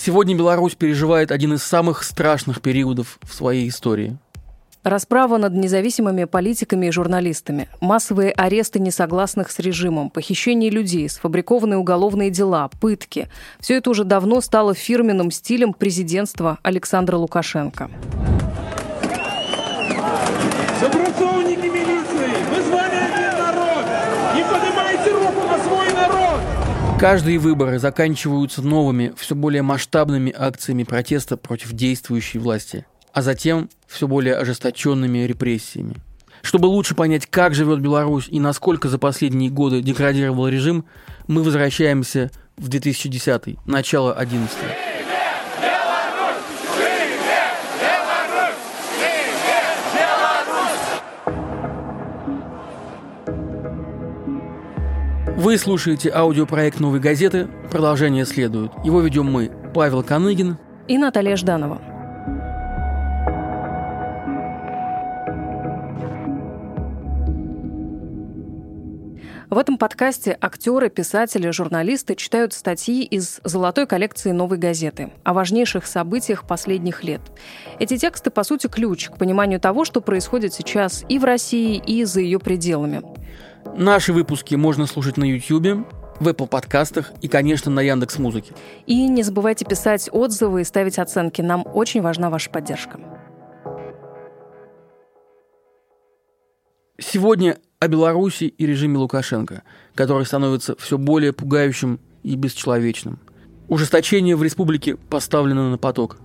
Сегодня Беларусь переживает один из самых страшных периодов в своей истории. Расправа над независимыми политиками и журналистами, массовые аресты несогласных с режимом, похищение людей, сфабрикованные уголовные дела, пытки – все это уже давно стало фирменным стилем президентства Александра Лукашенко. Забрасовники милиции, мы с вами один народ! Не поднимайте руку на свой народ! Каждые выборы заканчиваются новыми, все более масштабными акциями протеста против действующей власти, а затем все более ожесточенными репрессиями. Чтобы лучше понять, как живет Беларусь и насколько за последние годы деградировал режим, мы возвращаемся в 2010 начало 11 Вы слушаете аудиопроект «Новой газеты». Продолжение следует. Его ведем мы, Павел Коныгин и Наталья Жданова. В этом подкасте актеры, писатели, журналисты читают статьи из золотой коллекции «Новой газеты» о важнейших событиях последних лет. Эти тексты, по сути, ключ к пониманию того, что происходит сейчас и в России, и за ее пределами. Наши выпуски можно слушать на YouTube, в Apple подкастах и, конечно, на Яндекс Музыке. И не забывайте писать отзывы и ставить оценки. Нам очень важна ваша поддержка. Сегодня о Беларуси и режиме Лукашенко, который становится все более пугающим и бесчеловечным. Ужесточение в республике поставлено на поток.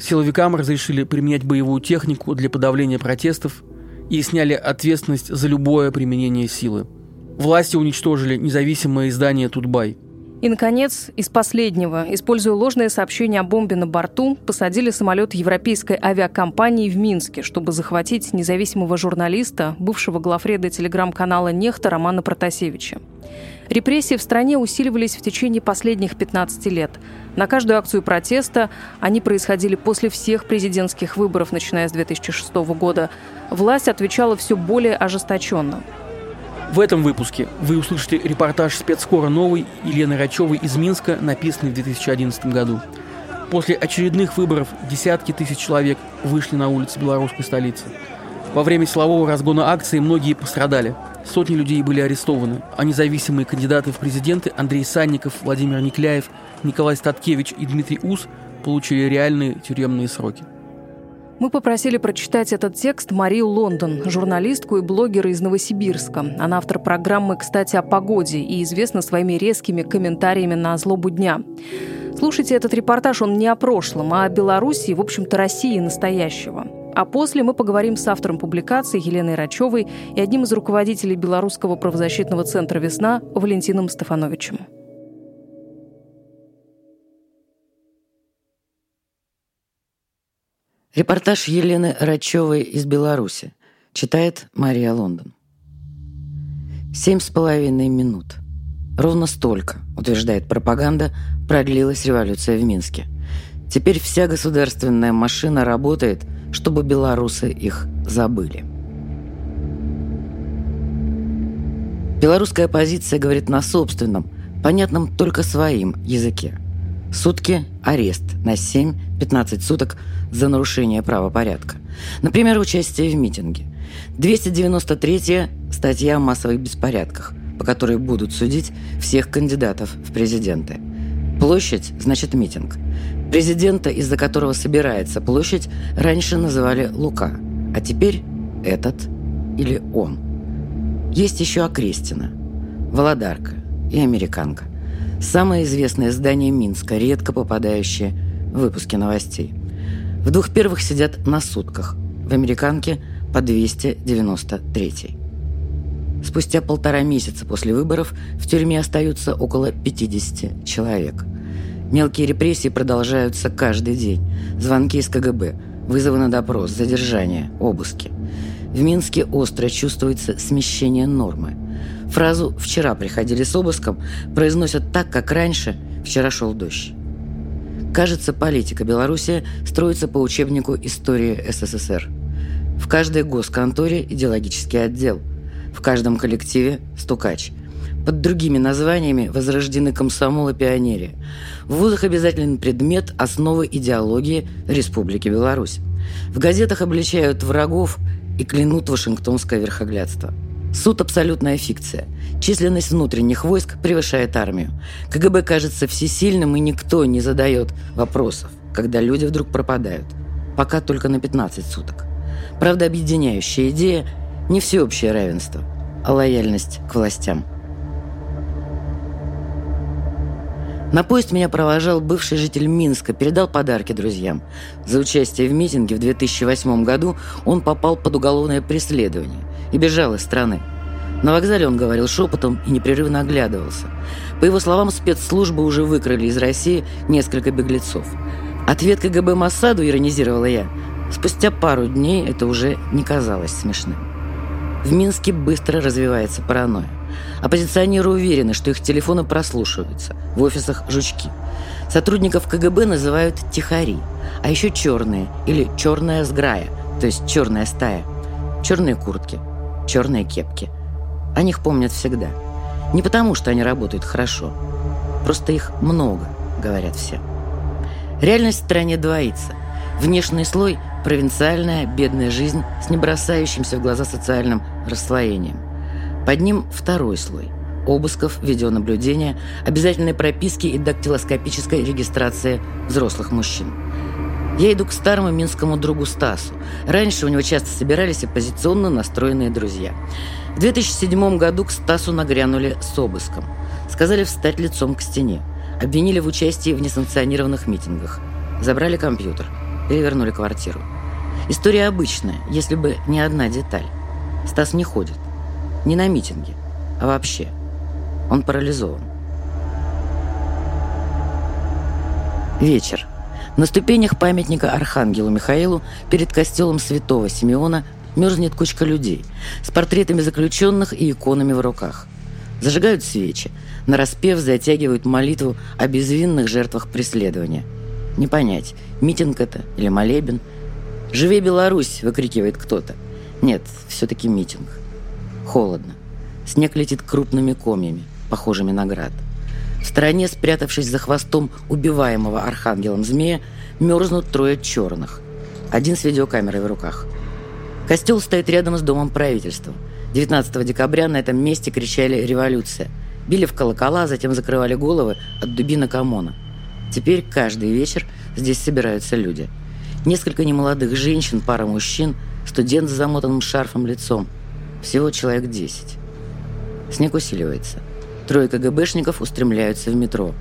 Силовикам разрешили применять боевую технику для подавления протестов и сняли ответственность за любое применение силы. Власти уничтожили независимое издание «Тутбай», и, наконец, из последнего, используя ложное сообщение о бомбе на борту, посадили самолет европейской авиакомпании в Минске, чтобы захватить независимого журналиста, бывшего главреда телеграм-канала «Нехта» Романа Протасевича. Репрессии в стране усиливались в течение последних 15 лет. На каждую акцию протеста они происходили после всех президентских выборов, начиная с 2006 года. Власть отвечала все более ожесточенно. В этом выпуске вы услышите репортаж спецскора «Новый» Елены Рачевой из Минска, написанный в 2011 году. После очередных выборов десятки тысяч человек вышли на улицы белорусской столицы. Во время силового разгона акции многие пострадали. Сотни людей были арестованы, а независимые кандидаты в президенты Андрей Санников, Владимир Никляев, Николай Статкевич и Дмитрий Ус получили реальные тюремные сроки. Мы попросили прочитать этот текст Марию Лондон, журналистку и блогера из Новосибирска. Она автор программы «Кстати, о погоде» и известна своими резкими комментариями на злобу дня. Слушайте этот репортаж, он не о прошлом, а о Беларуси, в общем-то, России настоящего. А после мы поговорим с автором публикации Еленой Рачевой и одним из руководителей Белорусского правозащитного центра «Весна» Валентином Стефановичем. Репортаж Елены Рачевой из Беларуси. Читает Мария Лондон. Семь с половиной минут. Ровно столько, утверждает пропаганда, продлилась революция в Минске. Теперь вся государственная машина работает, чтобы белорусы их забыли. Белорусская оппозиция говорит на собственном, понятном только своим языке – Сутки – арест на 7-15 суток за нарушение правопорядка. Например, участие в митинге. 293 статья о массовых беспорядках, по которой будут судить всех кандидатов в президенты. Площадь – значит митинг. Президента, из-за которого собирается площадь, раньше называли Лука, а теперь этот или он. Есть еще Окрестина, Володарка и Американка – Самое известное здание Минска, редко попадающее в выпуски новостей. В двух первых сидят на сутках, в «Американке» по 293. Спустя полтора месяца после выборов в тюрьме остаются около 50 человек. Мелкие репрессии продолжаются каждый день. Звонки из КГБ, вызовы на допрос, задержания, обыски. В Минске остро чувствуется смещение нормы – Фразу «вчера приходили с обыском» произносят так, как раньше «вчера шел дождь». Кажется, политика Беларуси строится по учебнику истории СССР. В каждой госконторе идеологический отдел, в каждом коллективе – стукач. Под другими названиями возрождены комсомол и пионерия. В вузах обязателен предмет «Основы идеологии Республики Беларусь». В газетах обличают врагов и клянут Вашингтонское верхоглядство. Суд – абсолютная фикция. Численность внутренних войск превышает армию. КГБ кажется всесильным, и никто не задает вопросов, когда люди вдруг пропадают. Пока только на 15 суток. Правда, объединяющая идея – не всеобщее равенство, а лояльность к властям – На поезд меня провожал бывший житель Минска, передал подарки друзьям. За участие в митинге в 2008 году он попал под уголовное преследование и бежал из страны. На вокзале он говорил шепотом и непрерывно оглядывался. По его словам, спецслужбы уже выкрали из России несколько беглецов. Ответ КГБ Моссаду, иронизировала я, спустя пару дней это уже не казалось смешным. В Минске быстро развивается паранойя. Оппозиционеры уверены, что их телефоны прослушиваются. В офисах жучки. Сотрудников КГБ называют тихари, а еще черные или черная сграя, то есть черная стая. Черные куртки, черные кепки. О них помнят всегда. Не потому, что они работают хорошо. Просто их много, говорят все. Реальность в стране двоится. Внешний слой – провинциальная, бедная жизнь с не бросающимся в глаза социальным расслоением. Под ним второй слой – обысков, видеонаблюдения, обязательной прописки и дактилоскопической регистрации взрослых мужчин. Я иду к старому минскому другу Стасу. Раньше у него часто собирались оппозиционно настроенные друзья. В 2007 году к Стасу нагрянули с обыском. Сказали встать лицом к стене. Обвинили в участии в несанкционированных митингах. Забрали компьютер. Перевернули квартиру. История обычная, если бы не одна деталь. Стас не ходит. Не на митинге, а вообще. Он парализован. Вечер. На ступенях памятника Архангелу Михаилу перед костелом святого Симеона мерзнет кучка людей с портретами заключенных и иконами в руках. Зажигают свечи, нараспев затягивают молитву о безвинных жертвах преследования. Не понять, митинг это или молебен. «Живи Беларусь!» – выкрикивает кто-то. Нет, все-таки митинг. Холодно. Снег летит крупными комьями, похожими на град. В стороне, спрятавшись за хвостом убиваемого архангелом змея, мерзнут трое черных. Один с видеокамерой в руках. Костел стоит рядом с домом правительства. 19 декабря на этом месте кричали «Революция!». Били в колокола, затем закрывали головы от дубинок ОМОНа. Теперь каждый вечер здесь собираются люди. Несколько немолодых женщин, пара мужчин, студент с замотанным шарфом лицом – всего человек 10. Снег усиливается. Трое КГБшников устремляются в метро.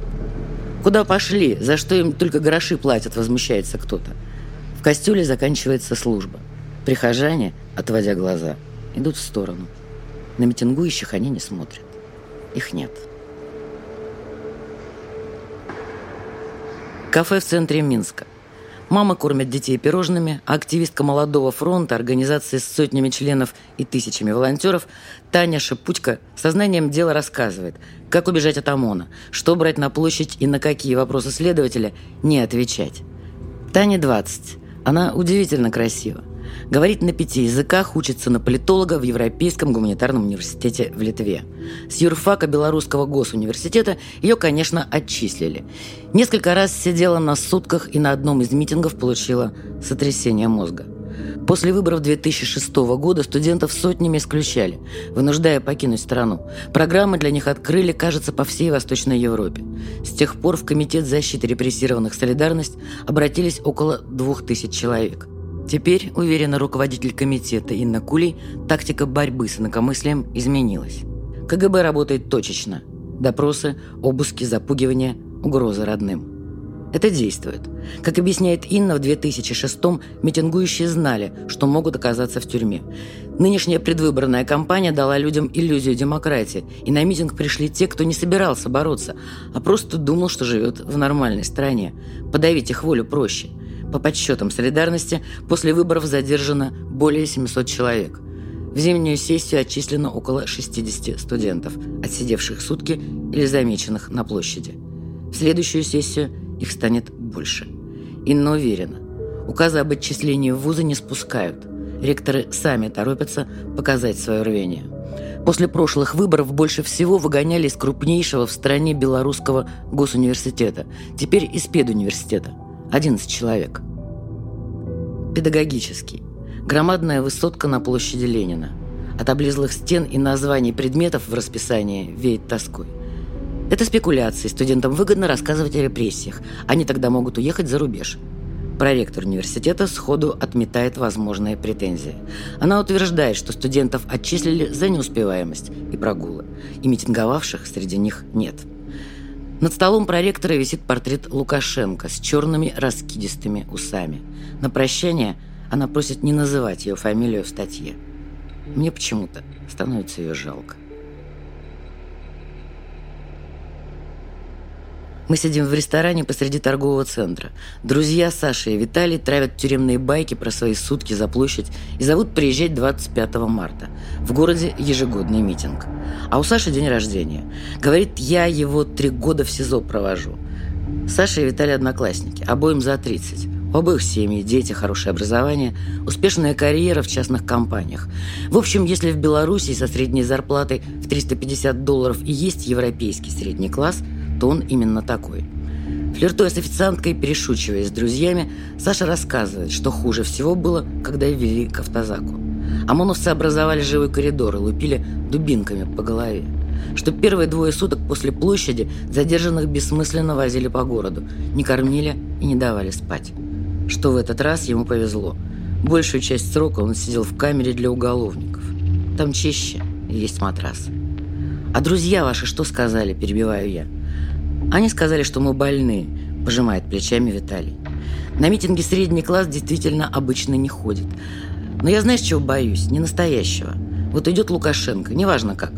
«Куда пошли? За что им только гроши платят?» – возмущается кто-то. В костюле заканчивается служба. Прихожане, отводя глаза, идут в сторону. На митингующих они не смотрят. Их нет. Кафе в центре Минска. Мама кормит детей пирожными, а активистка молодого фронта, организации с сотнями членов и тысячами волонтеров, Таня Шипутько сознанием дела рассказывает, как убежать от ОМОНа, что брать на площадь и на какие вопросы следователя не отвечать. Тане 20. Она удивительно красива. Говорит на пяти языках, учится на политолога в Европейском гуманитарном университете в Литве. С юрфака Белорусского госуниверситета ее, конечно, отчислили. Несколько раз сидела на сутках и на одном из митингов получила сотрясение мозга. После выборов 2006 года студентов сотнями исключали, вынуждая покинуть страну. Программы для них открыли, кажется, по всей Восточной Европе. С тех пор в Комитет защиты репрессированных «Солидарность» обратились около двух тысяч человек – Теперь, уверенно руководитель комитета Инна Кулей, тактика борьбы с инакомыслием изменилась. КГБ работает точечно. Допросы, обыски, запугивания, угрозы родным. Это действует. Как объясняет Инна, в 2006-м митингующие знали, что могут оказаться в тюрьме. Нынешняя предвыборная кампания дала людям иллюзию демократии, и на митинг пришли те, кто не собирался бороться, а просто думал, что живет в нормальной стране. Подавить их волю проще – по подсчетам солидарности, после выборов задержано более 700 человек. В зимнюю сессию отчислено около 60 студентов, отсидевших сутки или замеченных на площади. В следующую сессию их станет больше. Инна уверена, указы об отчислении в вузы не спускают. Ректоры сами торопятся показать свое рвение. После прошлых выборов больше всего выгоняли из крупнейшего в стране белорусского госуниверситета, теперь из педуниверситета. 11 человек. Педагогический. Громадная высотка на площади Ленина. От облизлых стен и названий предметов в расписании веет тоской. Это спекуляции. Студентам выгодно рассказывать о репрессиях. Они тогда могут уехать за рубеж. Проректор университета сходу отметает возможные претензии. Она утверждает, что студентов отчислили за неуспеваемость и прогулы, и митинговавших среди них нет. Над столом проректора висит портрет Лукашенко с черными раскидистыми усами. На прощание она просит не называть ее фамилию в статье. Мне почему-то становится ее жалко. Мы сидим в ресторане посреди торгового центра. Друзья Саши и Виталий травят тюремные байки про свои сутки за площадь и зовут приезжать 25 марта. В городе ежегодный митинг. А у Саши день рождения. Говорит, я его три года в СИЗО провожу. Саша и Виталий одноклассники, обоим за 30. У обоих семьи, дети, хорошее образование, успешная карьера в частных компаниях. В общем, если в Беларуси со средней зарплатой в 350 долларов и есть европейский средний класс – то он именно такой. Флиртуя с официанткой и перешучивая с друзьями, Саша рассказывает, что хуже всего было, когда вели к автозаку. ОМОНовцы образовали живой коридор и лупили дубинками по голове. Что первые двое суток после площади задержанных бессмысленно возили по городу, не кормили и не давали спать. Что в этот раз ему повезло. Большую часть срока он сидел в камере для уголовников. Там чище есть матрас. «А друзья ваши что сказали?» – перебиваю я. Они сказали, что мы больны, пожимает плечами Виталий. На митинге средний класс действительно обычно не ходит. Но я знаешь, чего боюсь? Не настоящего. Вот идет Лукашенко, неважно как.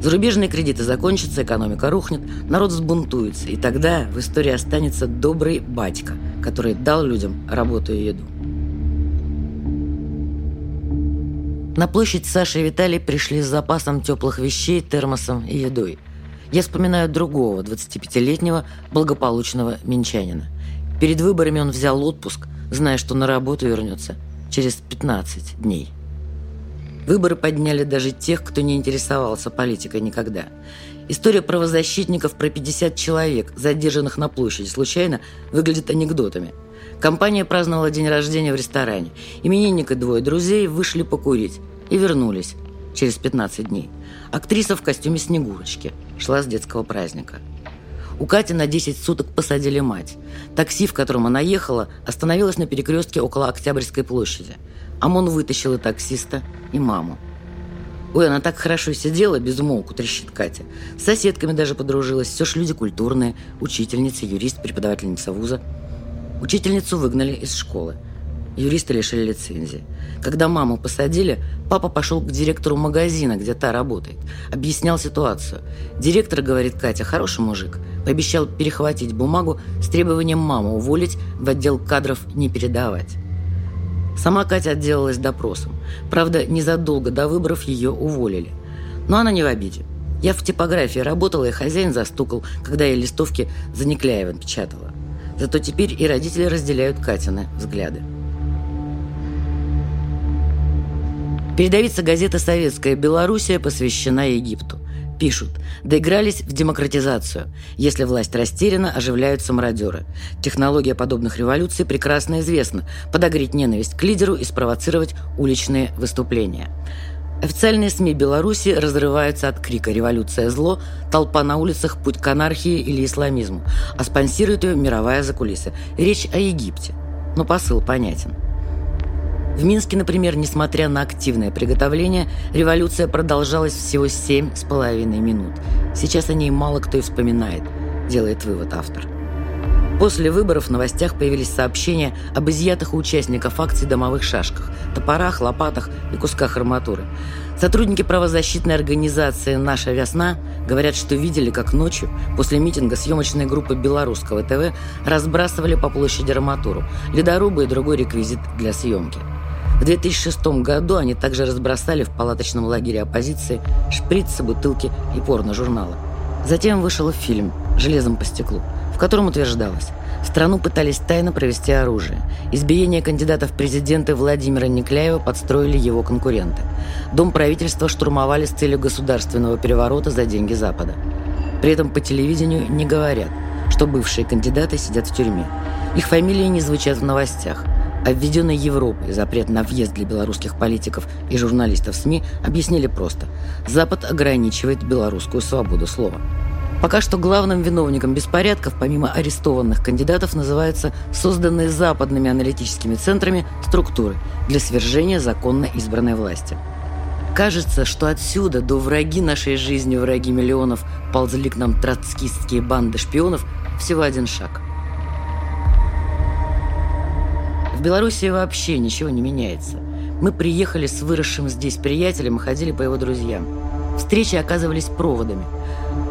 Зарубежные кредиты закончатся, экономика рухнет, народ взбунтуется, и тогда в истории останется добрый батька, который дал людям работу и еду. На площадь Саша и Виталий пришли с запасом теплых вещей, термосом и едой – я вспоминаю другого, 25-летнего, благополучного минчанина. Перед выборами он взял отпуск, зная, что на работу вернется через 15 дней. Выборы подняли даже тех, кто не интересовался политикой никогда. История правозащитников про 50 человек, задержанных на площади, случайно выглядит анекдотами. Компания праздновала день рождения в ресторане. Именинник и двое друзей вышли покурить и вернулись через 15 дней. Актриса в костюме Снегурочки шла с детского праздника. У Кати на 10 суток посадили мать. Такси, в котором она ехала, остановилось на перекрестке около Октябрьской площади. ОМОН вытащил и таксиста, и маму. Ой, она так хорошо сидела, без умолку, трещит Катя. С соседками даже подружилась. Все ж люди культурные. Учительница, юрист, преподавательница вуза. Учительницу выгнали из школы. Юристы лишили лицензии. Когда маму посадили, папа пошел к директору магазина, где та работает. Объяснял ситуацию. Директор, говорит Катя, хороший мужик. Пообещал перехватить бумагу с требованием маму уволить, в отдел кадров не передавать. Сама Катя отделалась допросом. Правда, незадолго до выборов ее уволили. Но она не в обиде. Я в типографии работала, и хозяин застукал, когда я листовки за Никляевым печатала. Зато теперь и родители разделяют Катины взгляды. Передовица газета «Советская Белоруссия» посвящена Египту. Пишут, доигрались в демократизацию. Если власть растеряна, оживляются мародеры. Технология подобных революций прекрасно известна. Подогреть ненависть к лидеру и спровоцировать уличные выступления. Официальные СМИ Беларуси разрываются от крика «Революция – зло», «Толпа на улицах – путь к анархии или исламизму», а спонсирует ее мировая закулиса. Речь о Египте. Но посыл понятен – в Минске, например, несмотря на активное приготовление, революция продолжалась всего семь с половиной минут. Сейчас о ней мало кто и вспоминает, делает вывод автор. После выборов в новостях появились сообщения об изъятых у участников акций домовых шашках, топорах, лопатах и кусках арматуры. Сотрудники правозащитной организации «Наша весна» говорят, что видели, как ночью после митинга съемочной группы белорусского ТВ разбрасывали по площади арматуру, ледорубы и другой реквизит для съемки – в 2006 году они также разбросали в палаточном лагере оппозиции шприцы, бутылки и порно-журналы. Затем вышел фильм «Железом по стеклу», в котором утверждалось, страну пытались тайно провести оружие. Избиение кандидата в президенты Владимира Никляева подстроили его конкуренты. Дом правительства штурмовали с целью государственного переворота за деньги Запада. При этом по телевидению не говорят, что бывшие кандидаты сидят в тюрьме. Их фамилии не звучат в новостях. А введенный Европой запрет на въезд для белорусских политиков и журналистов СМИ объяснили просто. Запад ограничивает белорусскую свободу слова. Пока что главным виновником беспорядков, помимо арестованных кандидатов, называются созданные западными аналитическими центрами структуры для свержения законно избранной власти. Кажется, что отсюда до враги нашей жизни, враги миллионов, ползли к нам троцкистские банды шпионов всего один шаг. В Беларуси вообще ничего не меняется. Мы приехали с выросшим здесь приятелем и ходили по его друзьям. Встречи оказывались проводами –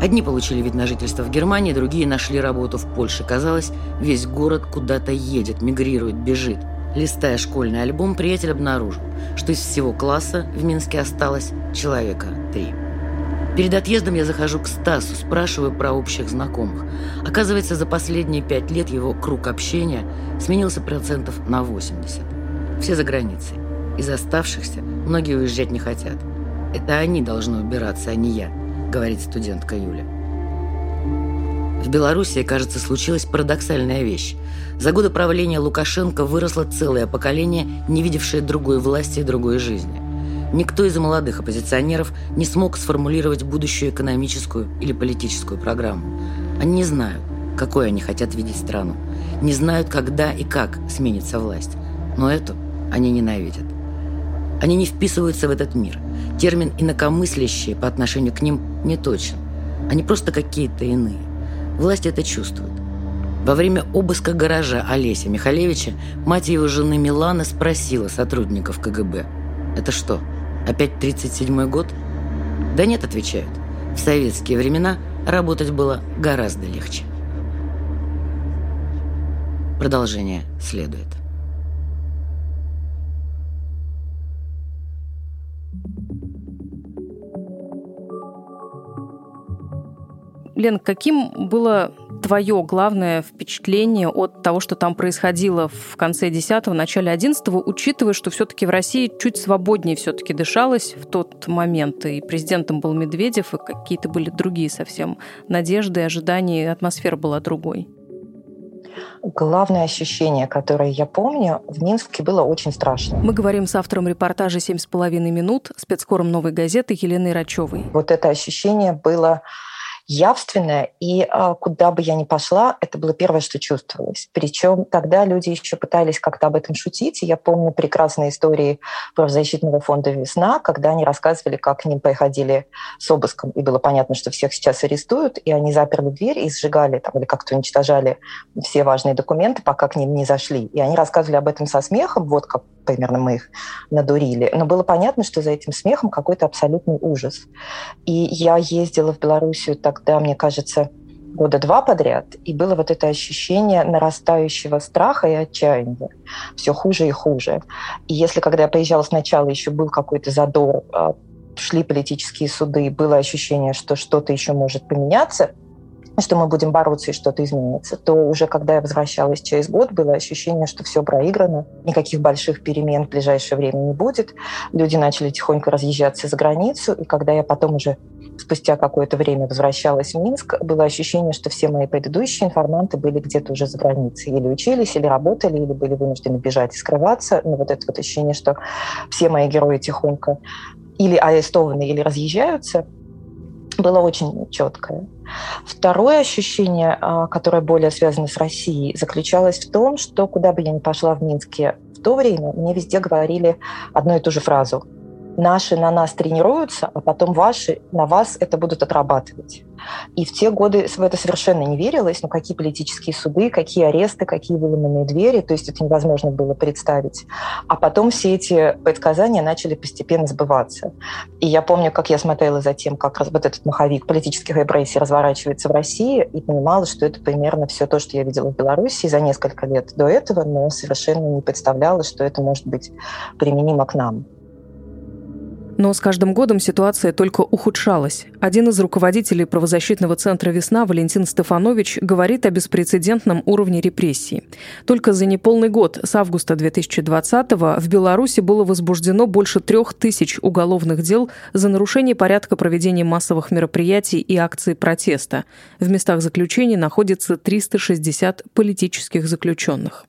Одни получили вид на жительство в Германии, другие нашли работу в Польше. Казалось, весь город куда-то едет, мигрирует, бежит. Листая школьный альбом, приятель обнаружил, что из всего класса в Минске осталось человека три. Перед отъездом я захожу к Стасу, спрашиваю про общих знакомых. Оказывается, за последние пять лет его круг общения сменился процентов на 80. Все за границей. Из оставшихся многие уезжать не хотят. Это они должны убираться, а не я – говорит студентка Юля. В Беларуси, кажется, случилась парадоксальная вещь. За годы правления Лукашенко выросло целое поколение, не видевшее другой власти и другой жизни. Никто из молодых оппозиционеров не смог сформулировать будущую экономическую или политическую программу. Они не знают, какой они хотят видеть страну. Не знают, когда и как сменится власть. Но эту они ненавидят. Они не вписываются в этот мир. Термин «инакомыслящие» по отношению к ним не точен. Они просто какие-то иные. Власть это чувствует. Во время обыска гаража Олеся Михалевича мать его жены Милана спросила сотрудников КГБ. «Это что, опять 37-й год?» «Да нет», — отвечают. «В советские времена работать было гораздо легче». Продолжение следует. Лен, каким было твое главное впечатление от того, что там происходило в конце 10-го, начале 11-го, учитывая, что все-таки в России чуть свободнее все-таки дышалось в тот момент, и президентом был Медведев, и какие-то были другие совсем надежды, ожидания, атмосфера была другой? Главное ощущение, которое я помню, в Минске было очень страшно. Мы говорим с автором репортажа «Семь с половиной минут», спецкором «Новой газеты» Еленой Рачевой. Вот это ощущение было явственное, и а, куда бы я ни пошла, это было первое, что чувствовалось. Причем тогда люди еще пытались как-то об этом шутить. я помню прекрасные истории правозащитного фонда «Весна», когда они рассказывали, как к ним приходили с обыском, и было понятно, что всех сейчас арестуют, и они заперли дверь и сжигали там, или как-то уничтожали все важные документы, пока к ним не зашли. И они рассказывали об этом со смехом, вот как примерно мы их надурили. Но было понятно, что за этим смехом какой-то абсолютный ужас. И я ездила в Белоруссию тогда, мне кажется, года два подряд, и было вот это ощущение нарастающего страха и отчаяния. Все хуже и хуже. И если, когда я приезжала сначала, еще был какой-то задор, а, шли политические суды, было ощущение, что что-то еще может поменяться, что мы будем бороться и что-то изменится, то уже когда я возвращалась через год, было ощущение, что все проиграно, никаких больших перемен в ближайшее время не будет. Люди начали тихонько разъезжаться за границу, и когда я потом уже спустя какое-то время возвращалась в Минск, было ощущение, что все мои предыдущие информанты были где-то уже за границей. Или учились, или работали, или были вынуждены бежать и скрываться. Но вот это вот ощущение, что все мои герои тихонько или арестованы, или разъезжаются – было очень четкое. Второе ощущение, а, которое более связано с Россией, заключалось в том, что куда бы я ни пошла в Минске в то время, мне везде говорили одну и ту же фразу – наши на нас тренируются, а потом ваши на вас это будут отрабатывать. И в те годы в это совершенно не верилось, ну какие политические суды, какие аресты, какие выломанные двери, то есть это невозможно было представить. А потом все эти предсказания начали постепенно сбываться. И я помню, как я смотрела за тем, как вот этот маховик политических репрессий разворачивается в России, и понимала, что это примерно все то, что я видела в Беларуси за несколько лет до этого, но совершенно не представляла, что это может быть применимо к нам. Но с каждым годом ситуация только ухудшалась. Один из руководителей правозащитного центра «Весна» Валентин Стефанович говорит о беспрецедентном уровне репрессий. Только за неполный год с августа 2020-го в Беларуси было возбуждено больше трех тысяч уголовных дел за нарушение порядка проведения массовых мероприятий и акций протеста. В местах заключения находится 360 политических заключенных.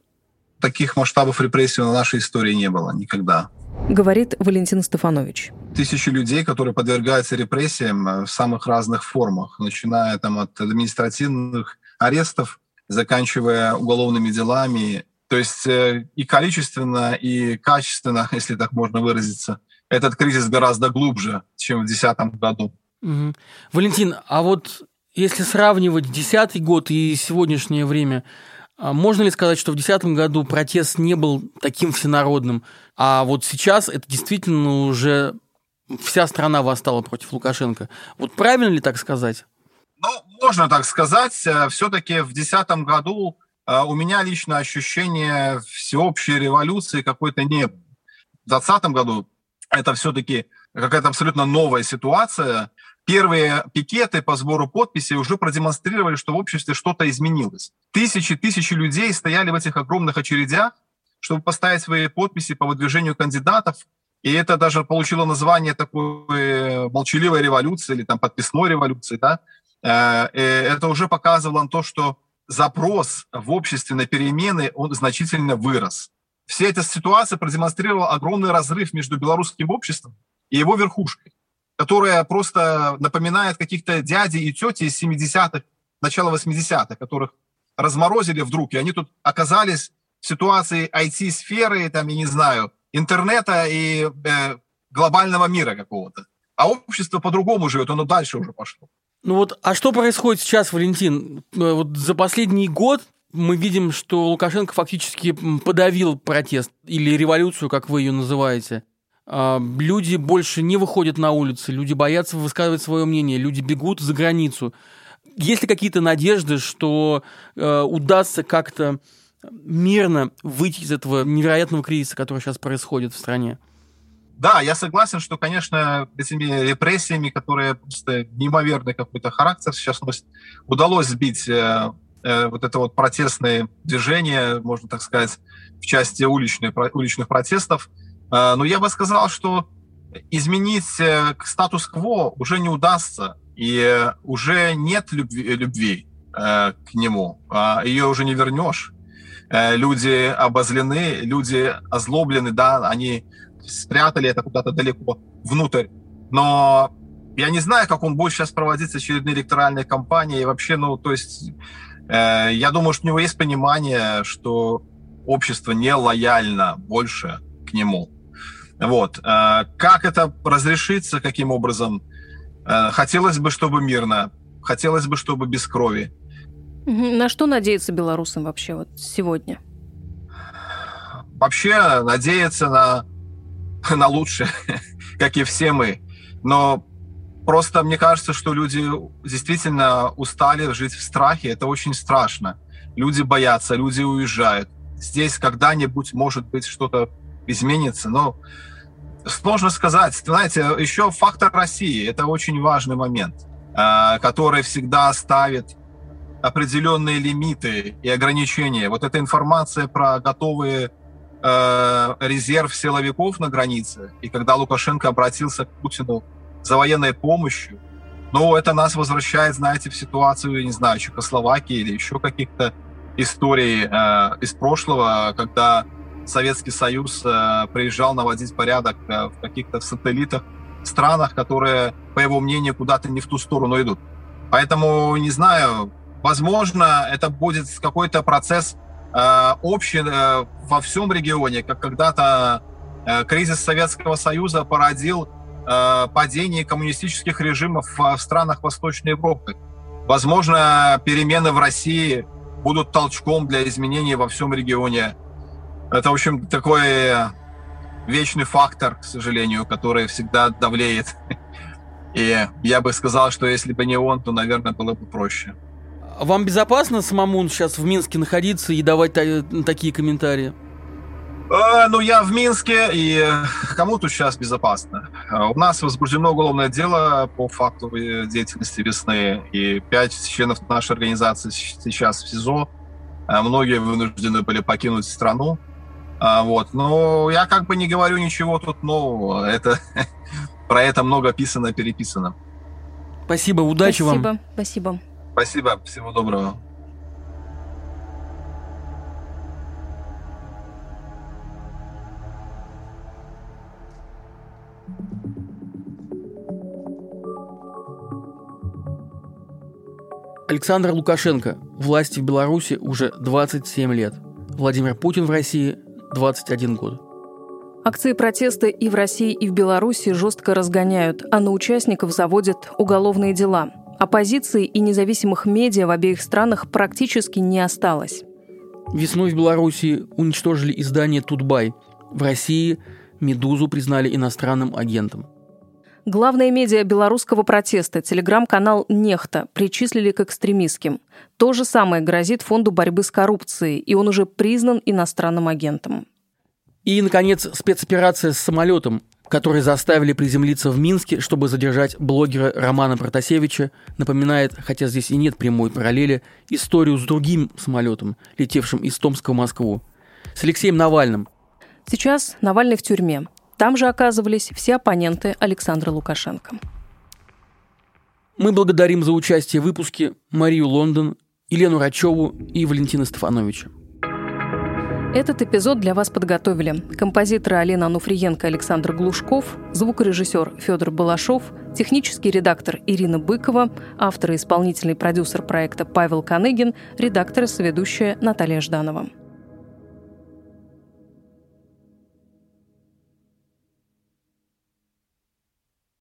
Таких масштабов репрессий в нашей истории не было никогда говорит Валентин Стефанович. Тысячи людей, которые подвергаются репрессиям э, в самых разных формах, начиная там, от административных арестов, заканчивая уголовными делами. То есть э, и количественно, и качественно, если так можно выразиться, этот кризис гораздо глубже, чем в 2010 году. Угу. Валентин, а вот если сравнивать 2010 год и сегодняшнее время, можно ли сказать, что в 2010 году протест не был таким всенародным, а вот сейчас это действительно уже вся страна восстала против Лукашенко? Вот правильно ли так сказать? Ну, можно так сказать. Все-таки в 2010 году э, у меня лично ощущение всеобщей революции какой-то не было. В 2020 году это все-таки какая-то абсолютно новая ситуация, первые пикеты по сбору подписей уже продемонстрировали, что в обществе что-то изменилось. Тысячи, тысячи людей стояли в этих огромных очередях, чтобы поставить свои подписи по выдвижению кандидатов. И это даже получило название такой э, молчаливой революции или там подписной революции. Да? Э, это уже показывало то, что запрос в обществе на перемены, он значительно вырос. Вся эта ситуация продемонстрировала огромный разрыв между белорусским обществом и его верхушкой которая просто напоминает каких-то дядей и тети из 70-х, начала 80-х, которых разморозили вдруг, и они тут оказались в ситуации IT-сферы, там, я не знаю, интернета и э, глобального мира какого-то. А общество по-другому живет, оно дальше уже пошло. Ну вот, а что происходит сейчас, Валентин? Э, вот за последний год мы видим, что Лукашенко фактически подавил протест или революцию, как вы ее называете. А, люди больше не выходят на улицы, люди боятся высказывать свое мнение, люди бегут за границу. Есть ли какие-то надежды, что э, удастся как-то мирно выйти из этого невероятного кризиса, который сейчас происходит в стране? Да, я согласен, что, конечно, этими репрессиями, которые просто неимоверный какой-то характер сейчас носят, удалось сбить э, вот это вот протестное движение, можно так сказать, в части уличной, уличных протестов. А, но я бы сказал, что изменить э, статус-кво уже не удастся, и уже нет любви, любви э, к нему, а ее уже не вернешь. Э, люди обозлены, люди озлоблены, да, они спрятали это куда-то далеко внутрь. Но я не знаю, как он будет сейчас проводить очередные электоральные кампании. И вообще, ну, то есть, э, я думаю, что у него есть понимание, что общество не лояльно больше к нему. Вот. Э, как это разрешится, каким образом? Э, хотелось бы, чтобы мирно. Хотелось бы, чтобы без крови. На что надеяться белорусам вообще вот сегодня? Вообще надеяться на, на лучшее, как и все мы. Но просто мне кажется, что люди действительно устали жить в страхе. Это очень страшно. Люди боятся, люди уезжают. Здесь когда-нибудь, может быть, что-то изменится. Но сложно сказать. Знаете, еще фактор России – это очень важный момент, э, который всегда ставит определенные лимиты и ограничения. Вот эта информация про готовые э, резерв силовиков на границе, и когда Лукашенко обратился к Путину за военной помощью, ну, это нас возвращает, знаете, в ситуацию, не знаю, Чехословакии или еще каких-то историй э, из прошлого, когда Советский Союз э, приезжал наводить порядок э, в каких-то сателлитах, странах, которые, по его мнению, куда-то не в ту сторону идут. Поэтому, не знаю, возможно, это будет какой-то процесс э, общий э, во всем регионе, как когда-то э, кризис Советского Союза породил э, падение коммунистических режимов в, странах Восточной Европы. Возможно, перемены в России будут толчком для изменений во всем регионе это, в общем, такой вечный фактор, к сожалению, который всегда давлеет. И я бы сказал, что если бы не он, то, наверное, было бы проще. Вам безопасно самому сейчас в Минске находиться и давать такие комментарии? Э, ну, я в Минске, и кому тут сейчас безопасно? А у нас возбуждено уголовное дело по факту деятельности «Весны», и пять членов нашей организации сейчас в СИЗО. Многие вынуждены были покинуть страну. Вот. Но я как бы не говорю ничего тут нового. Это, про это много писано, переписано. Спасибо, удачи спасибо, вам. Спасибо. Спасибо, всего доброго. Александр Лукашенко. Власти в Беларуси уже 27 лет. Владимир Путин в России 21 год. Акции протеста и в России, и в Беларуси жестко разгоняют, а на участников заводят уголовные дела. Оппозиции и независимых медиа в обеих странах практически не осталось. Весной в Беларуси уничтожили издание «Тутбай». В России «Медузу» признали иностранным агентом. Главные медиа белорусского протеста, телеграм-канал «Нехта» причислили к экстремистским. То же самое грозит Фонду борьбы с коррупцией, и он уже признан иностранным агентом. И, наконец, спецоперация с самолетом, который заставили приземлиться в Минске, чтобы задержать блогера Романа Протасевича, напоминает, хотя здесь и нет прямой параллели, историю с другим самолетом, летевшим из Томска в Москву, с Алексеем Навальным. Сейчас Навальный в тюрьме. Там же оказывались все оппоненты Александра Лукашенко. Мы благодарим за участие в выпуске Марию Лондон, Елену Рачеву и Валентина Стефановича. Этот эпизод для вас подготовили композиторы Алина Ануфриенко Александр Глушков, звукорежиссер Федор Балашов, технический редактор Ирина Быкова, автор и исполнительный продюсер проекта Павел Каныгин, редактор и соведущая Наталья Жданова.